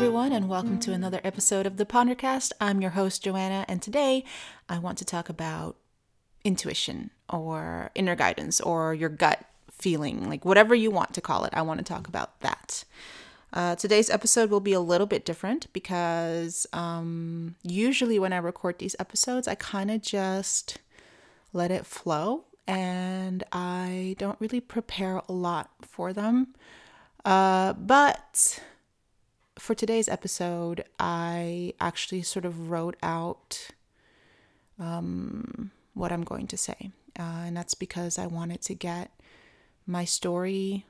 everyone, and welcome to another episode of the Pondercast. I'm your host, Joanna, and today I want to talk about intuition or inner guidance or your gut feeling, like whatever you want to call it. I want to talk about that. Uh, today's episode will be a little bit different because um, usually when I record these episodes, I kind of just let it flow and I don't really prepare a lot for them. Uh, but for today's episode, I actually sort of wrote out um, what I'm going to say. Uh, and that's because I wanted to get my story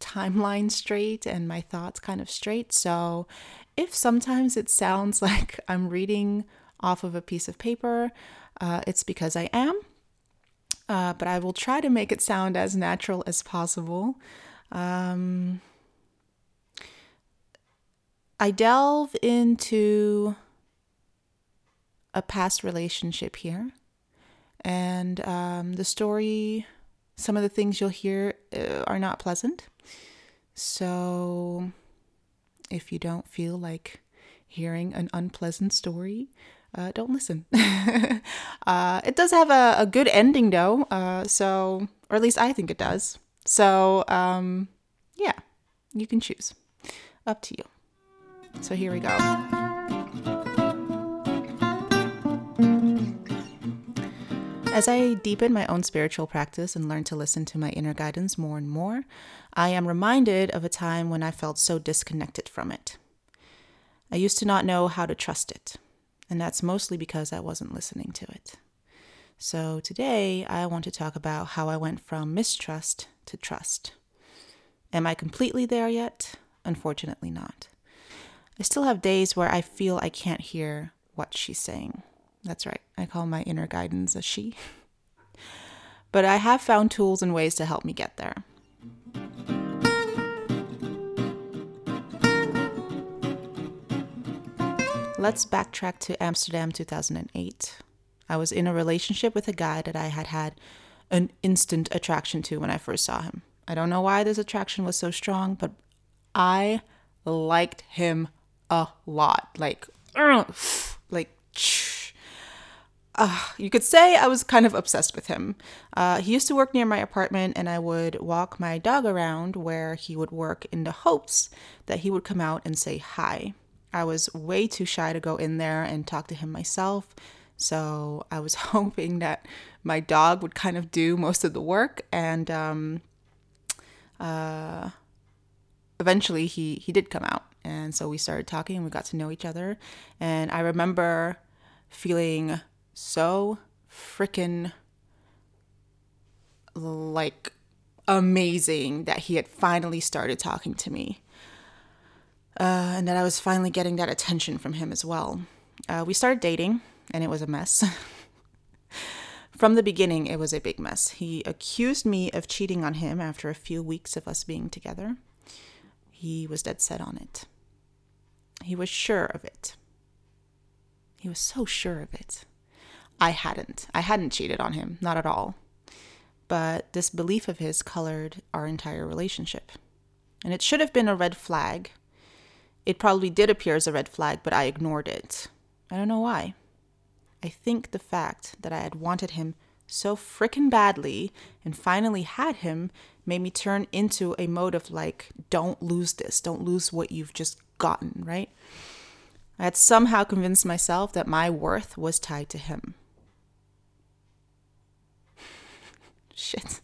timeline straight and my thoughts kind of straight. So if sometimes it sounds like I'm reading off of a piece of paper, uh, it's because I am. Uh, but I will try to make it sound as natural as possible. Um, I delve into a past relationship here, and um, the story, some of the things you'll hear uh, are not pleasant. So, if you don't feel like hearing an unpleasant story, uh, don't listen. uh, it does have a, a good ending, though. Uh, so, or at least I think it does. So, um, yeah, you can choose. Up to you. So here we go. As I deepen my own spiritual practice and learn to listen to my inner guidance more and more, I am reminded of a time when I felt so disconnected from it. I used to not know how to trust it, and that's mostly because I wasn't listening to it. So today, I want to talk about how I went from mistrust to trust. Am I completely there yet? Unfortunately, not. I still have days where I feel I can't hear what she's saying. That's right, I call my inner guidance a she. but I have found tools and ways to help me get there. Let's backtrack to Amsterdam 2008. I was in a relationship with a guy that I had had an instant attraction to when I first saw him. I don't know why this attraction was so strong, but I liked him a lot. Like, like, uh, you could say I was kind of obsessed with him. Uh, he used to work near my apartment, and I would walk my dog around where he would work in the hopes that he would come out and say hi. I was way too shy to go in there and talk to him myself, so I was hoping that my dog would kind of do most of the work, and um, uh, eventually he he did come out and so we started talking and we got to know each other. And I remember feeling so freaking like amazing that he had finally started talking to me. Uh, and that I was finally getting that attention from him as well. Uh, we started dating, and it was a mess. from the beginning, it was a big mess. He accused me of cheating on him after a few weeks of us being together. He was dead set on it. He was sure of it. He was so sure of it. I hadn't. I hadn't cheated on him, not at all. But this belief of his colored our entire relationship. And it should have been a red flag. It probably did appear as a red flag, but I ignored it. I don't know why. I think the fact that I had wanted him so frickin' badly and finally had him made me turn into a mode of like, don't lose this, don't lose what you've just gotten, right? I had somehow convinced myself that my worth was tied to him. Shit.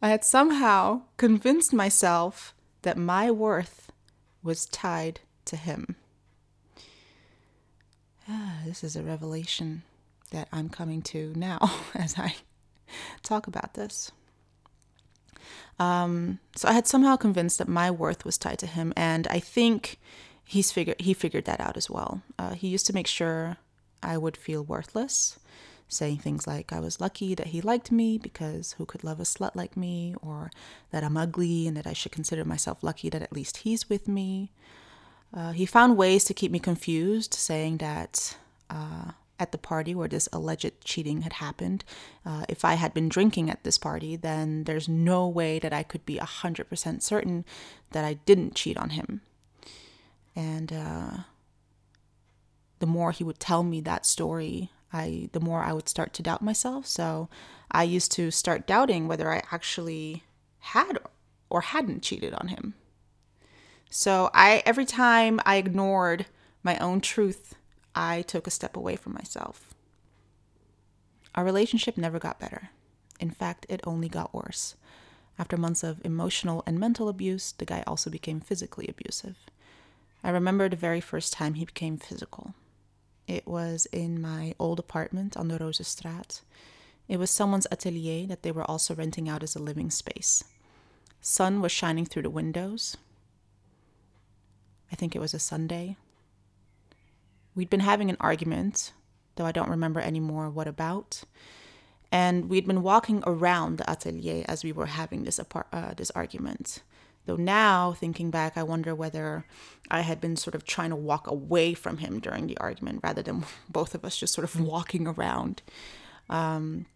I had somehow convinced myself that my worth was tied to him. Ah, this is a revelation that I'm coming to now as I talk about this. Um, so I had somehow convinced that my worth was tied to him, and I think he's figured he figured that out as well. Uh, he used to make sure I would feel worthless, saying things like I was lucky that he liked me because who could love a slut like me, or that I'm ugly and that I should consider myself lucky that at least he's with me. Uh, he found ways to keep me confused, saying that uh, at the party where this alleged cheating had happened. Uh, if I had been drinking at this party, then there's no way that I could be 100% certain that I didn't cheat on him. And uh, the more he would tell me that story, I the more I would start to doubt myself. So I used to start doubting whether I actually had or hadn't cheated on him. So I every time I ignored my own truth, I took a step away from myself. Our relationship never got better. In fact, it only got worse. After months of emotional and mental abuse, the guy also became physically abusive. I remember the very first time he became physical. It was in my old apartment on the Rozenstraat. It was someone's atelier that they were also renting out as a living space. Sun was shining through the windows. I think it was a Sunday. We'd been having an argument, though I don't remember anymore what about. And we'd been walking around the atelier as we were having this, apart, uh, this argument. Though now, thinking back, I wonder whether I had been sort of trying to walk away from him during the argument rather than both of us just sort of walking around. Um,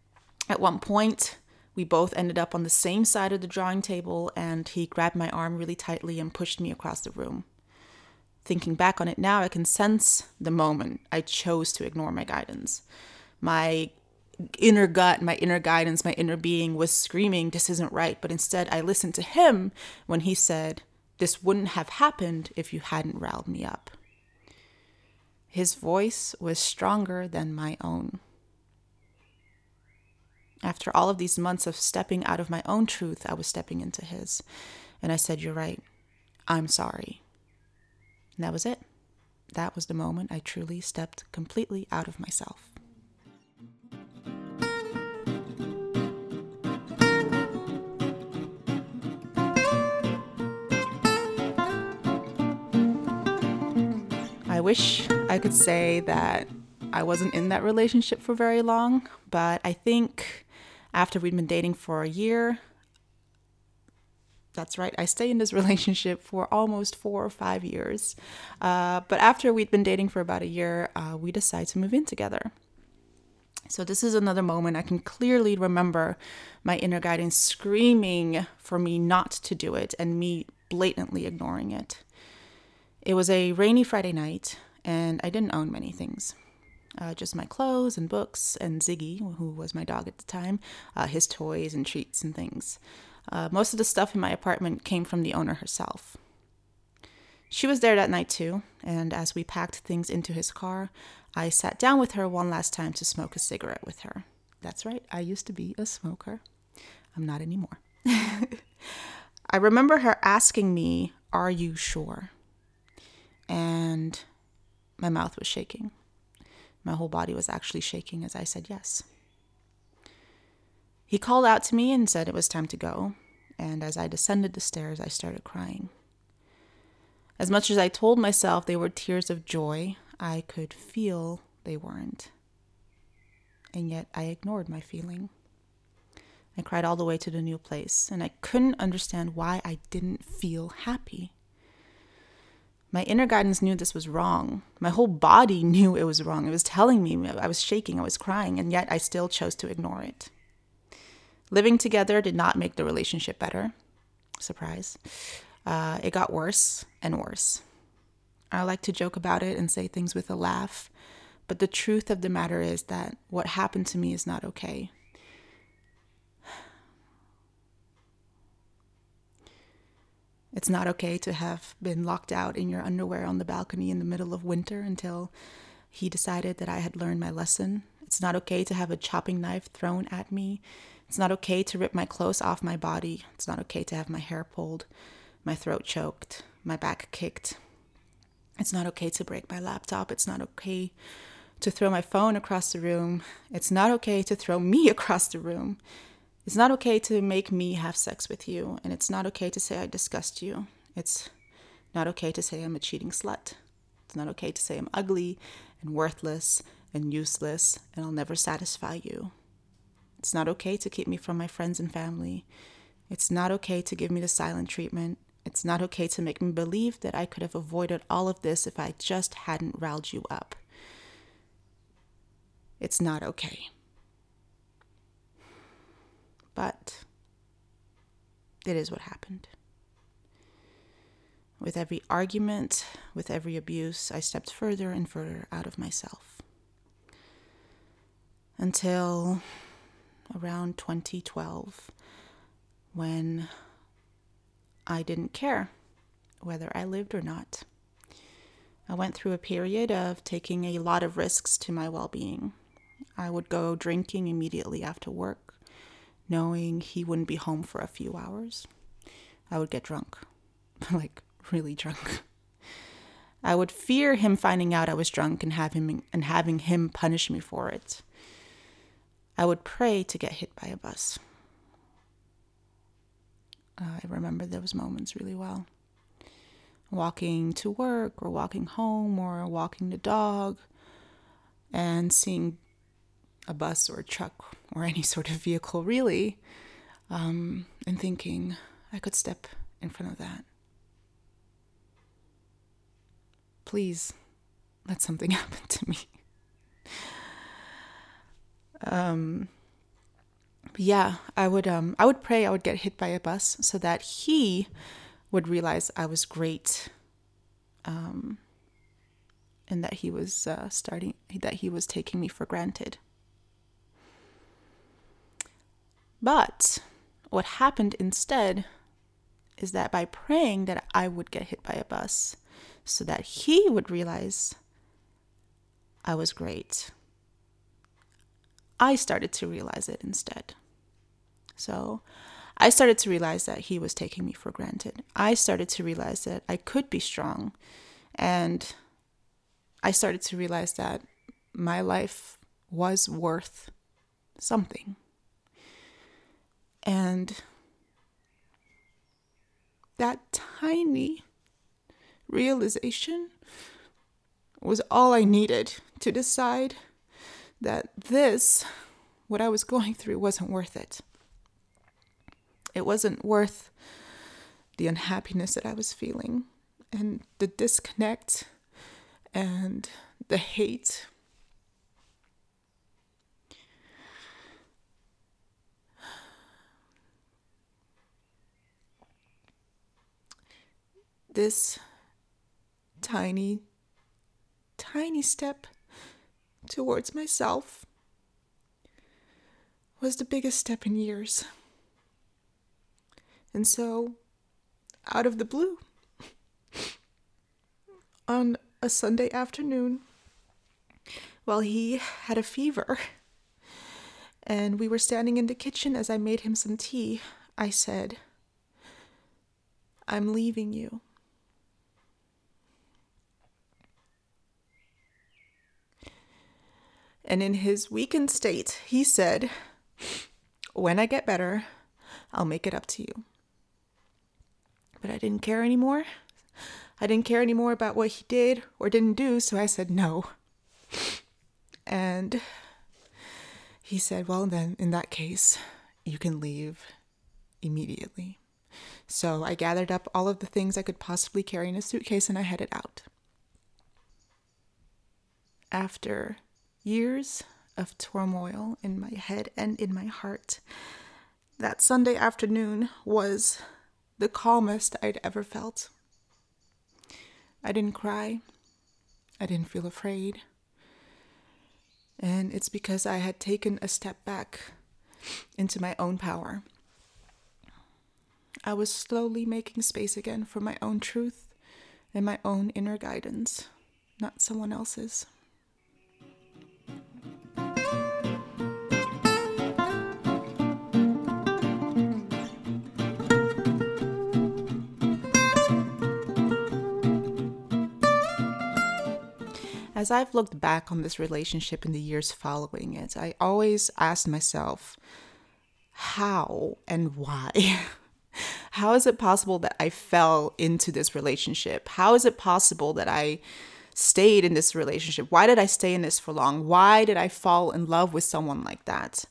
at one point, we both ended up on the same side of the drawing table, and he grabbed my arm really tightly and pushed me across the room. Thinking back on it now, I can sense the moment I chose to ignore my guidance. My inner gut, my inner guidance, my inner being was screaming, This isn't right. But instead, I listened to him when he said, This wouldn't have happened if you hadn't riled me up. His voice was stronger than my own. After all of these months of stepping out of my own truth, I was stepping into his. And I said, You're right. I'm sorry. And that was it. That was the moment I truly stepped completely out of myself. I wish I could say that I wasn't in that relationship for very long, but I think after we'd been dating for a year, that's right, I stay in this relationship for almost four or five years. Uh, but after we'd been dating for about a year, uh, we decided to move in together. So, this is another moment I can clearly remember my inner guidance screaming for me not to do it and me blatantly ignoring it. It was a rainy Friday night, and I didn't own many things. Uh, just my clothes and books, and Ziggy, who was my dog at the time, uh, his toys and treats and things. Uh, most of the stuff in my apartment came from the owner herself. She was there that night too, and as we packed things into his car, I sat down with her one last time to smoke a cigarette with her. That's right, I used to be a smoker. I'm not anymore. I remember her asking me, Are you sure? and my mouth was shaking. My whole body was actually shaking as I said yes. He called out to me and said it was time to go, and as I descended the stairs, I started crying. As much as I told myself they were tears of joy, I could feel they weren't. And yet I ignored my feeling. I cried all the way to the new place, and I couldn't understand why I didn't feel happy. My inner guidance knew this was wrong. My whole body knew it was wrong. It was telling me I was shaking, I was crying, and yet I still chose to ignore it. Living together did not make the relationship better. Surprise. Uh, it got worse and worse. I like to joke about it and say things with a laugh, but the truth of the matter is that what happened to me is not okay. It's not okay to have been locked out in your underwear on the balcony in the middle of winter until he decided that I had learned my lesson. It's not okay to have a chopping knife thrown at me. It's not okay to rip my clothes off my body. It's not okay to have my hair pulled, my throat choked, my back kicked. It's not okay to break my laptop. It's not okay to throw my phone across the room. It's not okay to throw me across the room. It's not okay to make me have sex with you, and it's not okay to say I disgust you. It's not okay to say I'm a cheating slut. It's not okay to say I'm ugly and worthless and useless and I'll never satisfy you. It's not okay to keep me from my friends and family. It's not okay to give me the silent treatment. It's not okay to make me believe that I could have avoided all of this if I just hadn't riled you up. It's not okay. But it is what happened. With every argument, with every abuse, I stepped further and further out of myself. Until around 2012, when I didn't care whether I lived or not. I went through a period of taking a lot of risks to my well being. I would go drinking immediately after work, knowing he wouldn't be home for a few hours. I would get drunk, like really drunk. I would fear him finding out I was drunk and having and having him punish me for it. I would pray to get hit by a bus. I remember those moments really well. Walking to work or walking home or walking the dog and seeing a bus or a truck or any sort of vehicle really um, and thinking I could step in front of that. Please let something happen to me. Um, yeah, I would um I would pray I would get hit by a bus so that he would realize I was great. Um and that he was uh, starting that he was taking me for granted. But what happened instead is that by praying that I would get hit by a bus so that he would realize I was great I started to realize it instead. So I started to realize that he was taking me for granted. I started to realize that I could be strong. And I started to realize that my life was worth something. And that tiny realization was all I needed to decide that this, what I was going through, wasn't worth it. It wasn't worth the unhappiness that I was feeling and the disconnect and the hate. This tiny, tiny step towards myself was the biggest step in years. And so, out of the blue, on a Sunday afternoon, while he had a fever, and we were standing in the kitchen as I made him some tea, I said, I'm leaving you. And in his weakened state, he said, When I get better, I'll make it up to you. But I didn't care anymore. I didn't care anymore about what he did or didn't do, so I said no. And he said, Well, then, in that case, you can leave immediately. So I gathered up all of the things I could possibly carry in a suitcase and I headed out. After years of turmoil in my head and in my heart. That Sunday afternoon was the calmest I'd ever felt. I didn't cry. I didn't feel afraid. And it's because I had taken a step back into my own power. I was slowly making space again for my own truth and my own inner guidance, not someone else's. As I've looked back on this relationship in the years following it, I always asked myself, how and why? how is it possible that I fell into this relationship? How is it possible that I stayed in this relationship? Why did I stay in this for long? Why did I fall in love with someone like that?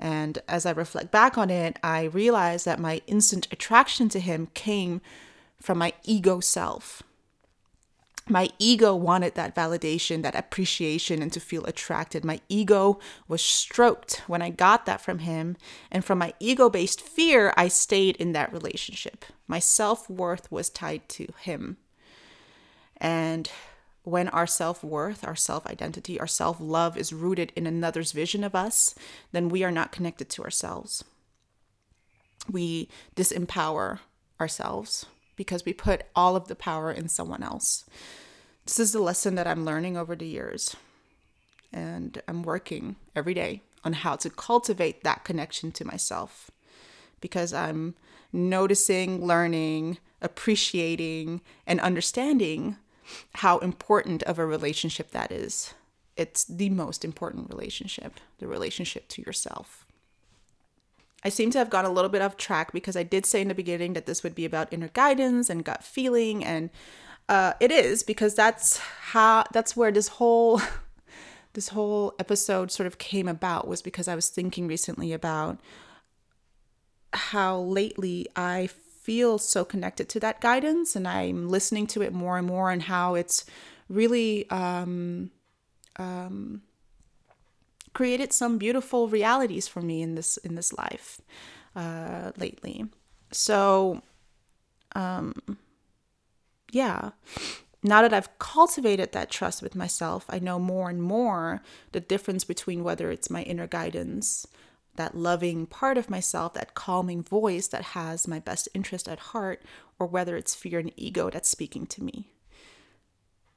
And as I reflect back on it, I realize that my instant attraction to him came from my ego self my ego wanted that validation, that appreciation, and to feel attracted. My ego was stroked when I got that from him. And from my ego based fear, I stayed in that relationship. My self worth was tied to him. And when our self worth, our self identity, our self love is rooted in another's vision of us, then we are not connected to ourselves. We disempower ourselves because we put all of the power in someone else. This is the lesson that I'm learning over the years. And I'm working every day on how to cultivate that connection to myself because I'm noticing, learning, appreciating, and understanding how important of a relationship that is. It's the most important relationship, the relationship to yourself. I seem to have gone a little bit off track because I did say in the beginning that this would be about inner guidance and gut feeling, and uh, it is because that's how that's where this whole this whole episode sort of came about was because I was thinking recently about how lately I feel so connected to that guidance and I'm listening to it more and more and how it's really um, um, created some beautiful realities for me in this in this life uh, lately. So, um, yeah. Now that I've cultivated that trust with myself, I know more and more the difference between whether it's my inner guidance, that loving part of myself, that calming voice that has my best interest at heart, or whether it's fear and ego that's speaking to me.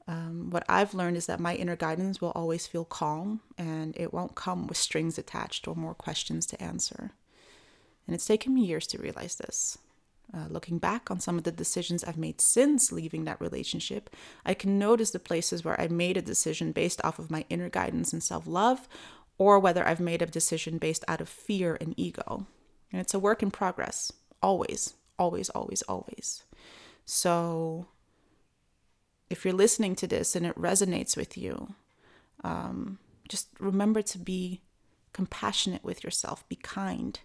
Um, what I've learned is that my inner guidance will always feel calm and it won't come with strings attached or more questions to answer. And it's taken me years to realize this. Uh, looking back on some of the decisions I've made since leaving that relationship, I can notice the places where I made a decision based off of my inner guidance and self love, or whether I've made a decision based out of fear and ego. And it's a work in progress, always, always, always, always. So if you're listening to this and it resonates with you, um, just remember to be compassionate with yourself, be kind.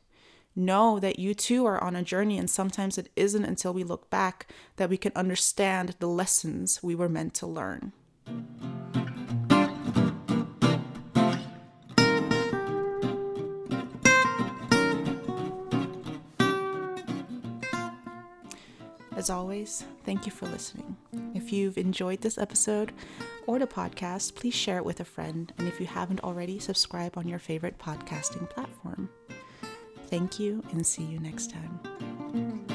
Know that you too are on a journey, and sometimes it isn't until we look back that we can understand the lessons we were meant to learn. As always, thank you for listening. If you've enjoyed this episode or the podcast, please share it with a friend. And if you haven't already, subscribe on your favorite podcasting platform. Thank you and see you next time.